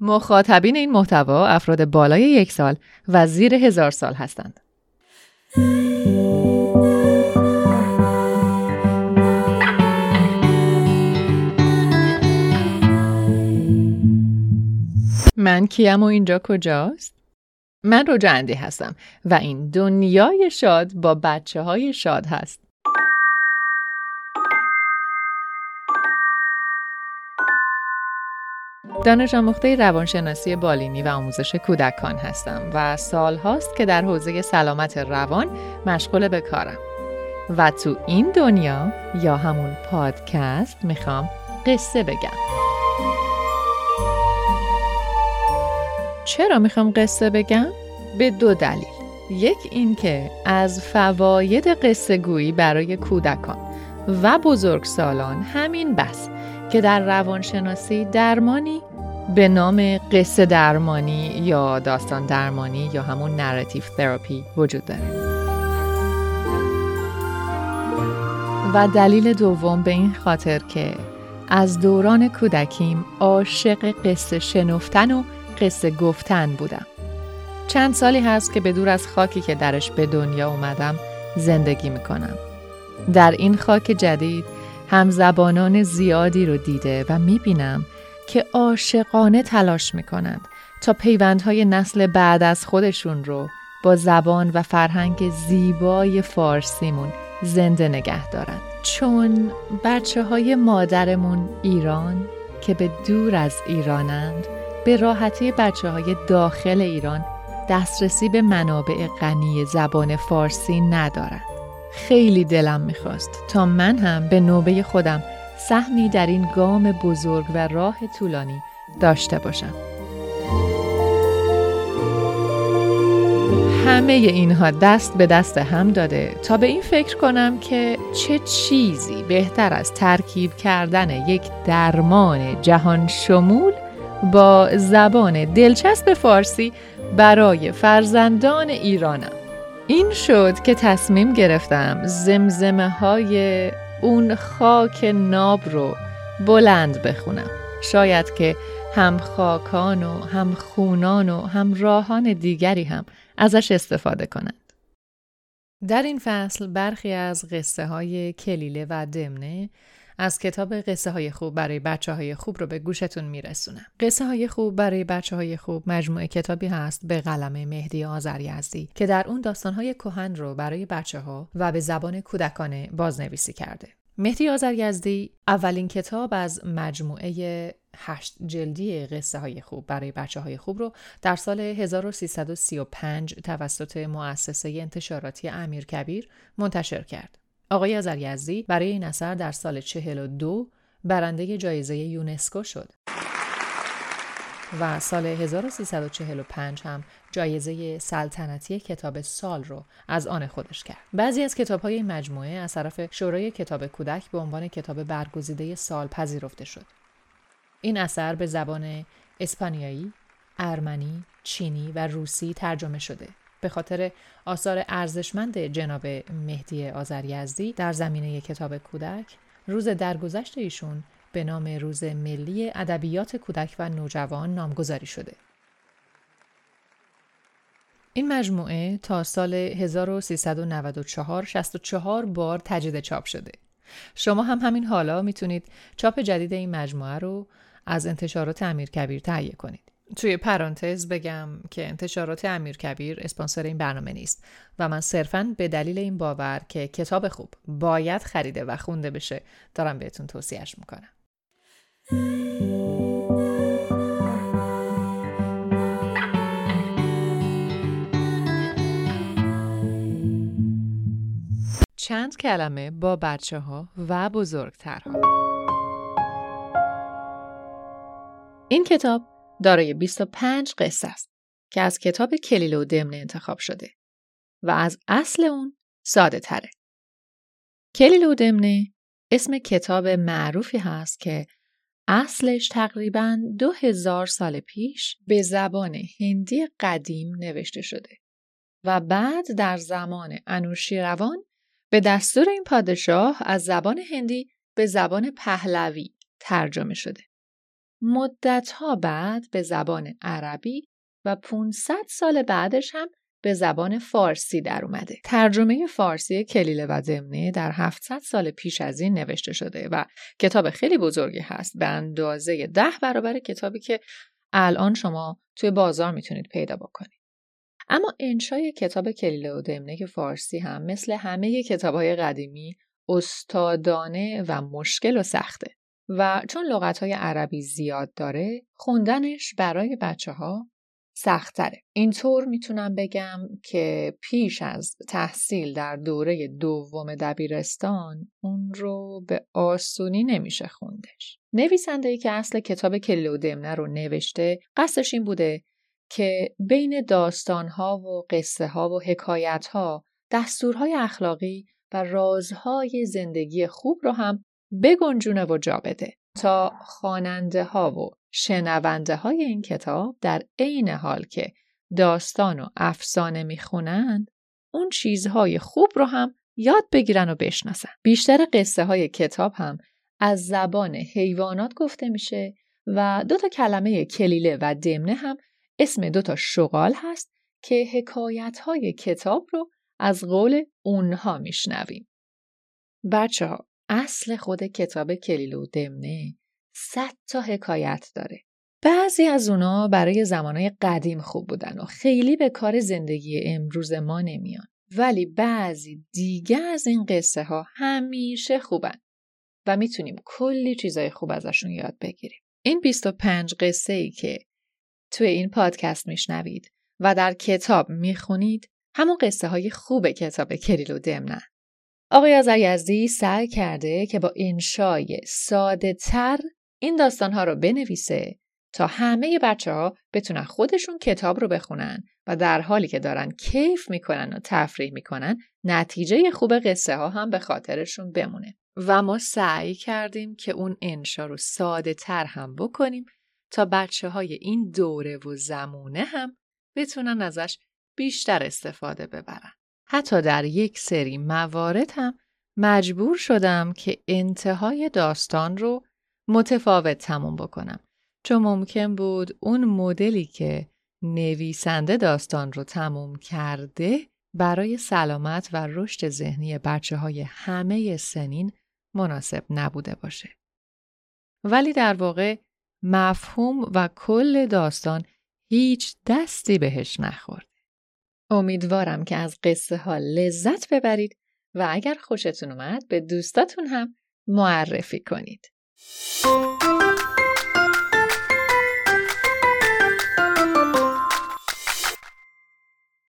مخاطبین این محتوا افراد بالای یک سال و زیر هزار سال هستند. من کیم و اینجا کجاست؟ من رجا اندی هستم و این دنیای شاد با بچه های شاد هست. دانش آموخته روانشناسی بالینی و آموزش کودکان هستم و سال هاست که در حوزه سلامت روان مشغول به کارم. و تو این دنیا یا همون پادکست می‌خوام قصه بگم. چرا می‌خوام قصه بگم؟ به دو دلیل. یک اینکه از فواید قصه گویی برای کودکان و بزرگسالان همین بس که در روانشناسی درمانی به نام قصه درمانی یا داستان درمانی یا همون narrative therapy وجود داره. و دلیل دوم به این خاطر که از دوران کودکیم عاشق قصه شنفتن و قصه گفتن بودم. چند سالی هست که به دور از خاکی که درش به دنیا اومدم زندگی می‌کنم. در این خاک جدید هم زبانان زیادی رو دیده و می‌بینم که عاشقانه تلاش می‌کنند تا پیوندهای نسل بعد از خودشون رو با زبان و فرهنگ زیبای فارسیمون زنده نگه دارند. چون بچه های مادرمون ایران که به دور از ایرانند به راحتی بچه های داخل ایران دسترسی به منابع غنی زبان فارسی ندارند. خیلی دلم می‌خواست تا من هم به نوبه خودم سهمی در این گام بزرگ و راه طولانی داشته باشم. همه اینها دست به دست هم داده تا به این فکر کنم که چه چیزی بهتر از ترکیب کردن یک درمان جهان شمول با زبان دلچسب فارسی برای فرزندان ایرانم. این شد که تصمیم گرفتم زمزمه های اون خاک ناب رو بلند بخونم شاید که هم خاکان و هم خونان و هم راهان دیگری هم ازش استفاده کنند. در این فصل برخی از قصه های کلیله و دمنه از کتاب قصه های خوب برای بچه های خوب رو به گوشتون میرسونم. قصه های خوب برای بچه های خوب مجموعه کتابی هست به قلم مهدی آذریزدی که در اون داستان های کهن رو برای بچه ها و به زبان کودکانه بازنویسی کرده. مهدی آذریزدی اولین کتاب از مجموعه هشت جلدی قصه های خوب برای بچه های خوب رو در سال 1335 توسط مؤسسه انتشاراتی امیر کبیر منتشر کرد. آقای آذریزدی برای این اثر در سال 42 برنده جایزه یونسکو شد. و سال 1345 هم جایزه سلطنتی کتاب سال رو از آن خودش کرد. بعضی از کتاب های مجموعه از طرف شورای کتاب کودک به عنوان کتاب برگزیده سال پذیرفته شد. این اثر به زبان اسپانیایی، ارمنی، چینی و روسی ترجمه شده. به خاطر آثار ارزشمند جناب مهدی آذریزدی در زمینه کتاب کودک روز درگذشت ایشون به نام روز ملی ادبیات کودک و نوجوان نامگذاری شده. این مجموعه تا سال 1394 64 بار تجدید چاپ شده. شما هم همین حالا می‌تونید چاپ جدید این مجموعه رو از انتشارات امیر کبیر تهیه کنید. توی پرانتز بگم که انتشارات امیر کبیر اسپانسر این برنامه نیست و من صرفا به دلیل این باور که کتاب خوب باید خریده و خونده بشه دارم بهتون توصیهش می‌کنم. چند کلمه با بچه ها و بزرگترها این کتاب دارای 25 قصه است که از کتاب کلیل و دمنه انتخاب شده و از اصل اون ساده تره. کلیل و دمنه اسم کتاب معروفی هست که اصلش تقریبا دو هزار سال پیش به زبان هندی قدیم نوشته شده و بعد در زمان انوشیروان به دستور این پادشاه از زبان هندی به زبان پهلوی ترجمه شده. مدتها بعد به زبان عربی و 500 سال بعدش هم به زبان فارسی در اومده. ترجمه فارسی کلیله و دمنه در 700 سال پیش از این نوشته شده و کتاب خیلی بزرگی هست به اندازه ده برابر کتابی که الان شما توی بازار می‌تونید پیدا بکنید. اما انشای کتاب کلیله و دمنه فارسی هم مثل همه کتاب های قدیمی استادانه و مشکل و سخته. و چون لغت های عربی زیاد داره خوندنش برای بچه ها سختره. اینطور می‌تونم بگم که پیش از تحصیل در دوره دوم دبیرستان اون رو به آسونی نمیشه خوندش. نویسنده ای که اصل کتاب کلیله و دمنه رو نوشته قصدش این بوده که بین داستانها و قصه ها و حکایت ها دستورهای اخلاقی و رازهای زندگی خوب رو هم بگنجونه و جا بده تا خواننده ها و شنونده های این کتاب در عین حال که داستان و افسانه می‌خونند اون چیزهای خوب رو هم یاد بگیرن و بشناسن. بیشتر قصه های کتاب هم از زبان حیوانات گفته میشه و دو تا کلمه کلیله و دمنه هم اسم دو تا شغال هست که حکایت های کتاب رو از قول اونها میشنویم. بچه ها اصل خود کتاب کلیله و دمنه صد تا حکایت داره. بعضی از اونا برای زمانهای قدیم خوب بودن و خیلی به کار زندگی امروز ما نمیان. ولی بعضی دیگه از این قصه ها همیشه خوبن و می‌تونیم کلی چیزای خوب ازشون یاد بگیریم. این 25 قصه ای که توی این پادکست میشنوید و در کتاب می‌خونید همون قصه های خوب کتاب کلیل و دمنن. آقای آزایزدی سعی کرده که با انشای ساده تر این داستانها رو بنویسه تا همه بچه ها بتونن خودشون کتاب رو بخونن و در حالی که دارن کیف می‌کنن و تفریح می‌کنن نتیجه خوب قصه ها هم به خاطرشون بمونه. و ما سعی کردیم که اون انشا رو ساده تر هم بکنیم تا بچه های این دوره و زمونه هم بتونن ازش بیشتر استفاده ببرن. حتی در یک سری موارد هم مجبور شدم که انتهای داستان رو متفاوت تموم بکنم. چون ممکن بود اون مدلی که نویسنده داستان رو تموم کرده برای سلامت و رشد ذهنی بچه های همه سنین مناسب نبوده باشه. ولی در واقع مفهوم و کل داستان هیچ دستی بهش نخورد. امیدوارم که از قصه ها لذت ببرید و اگر خوشتون اومد به دوستاتون هم معرفی کنید.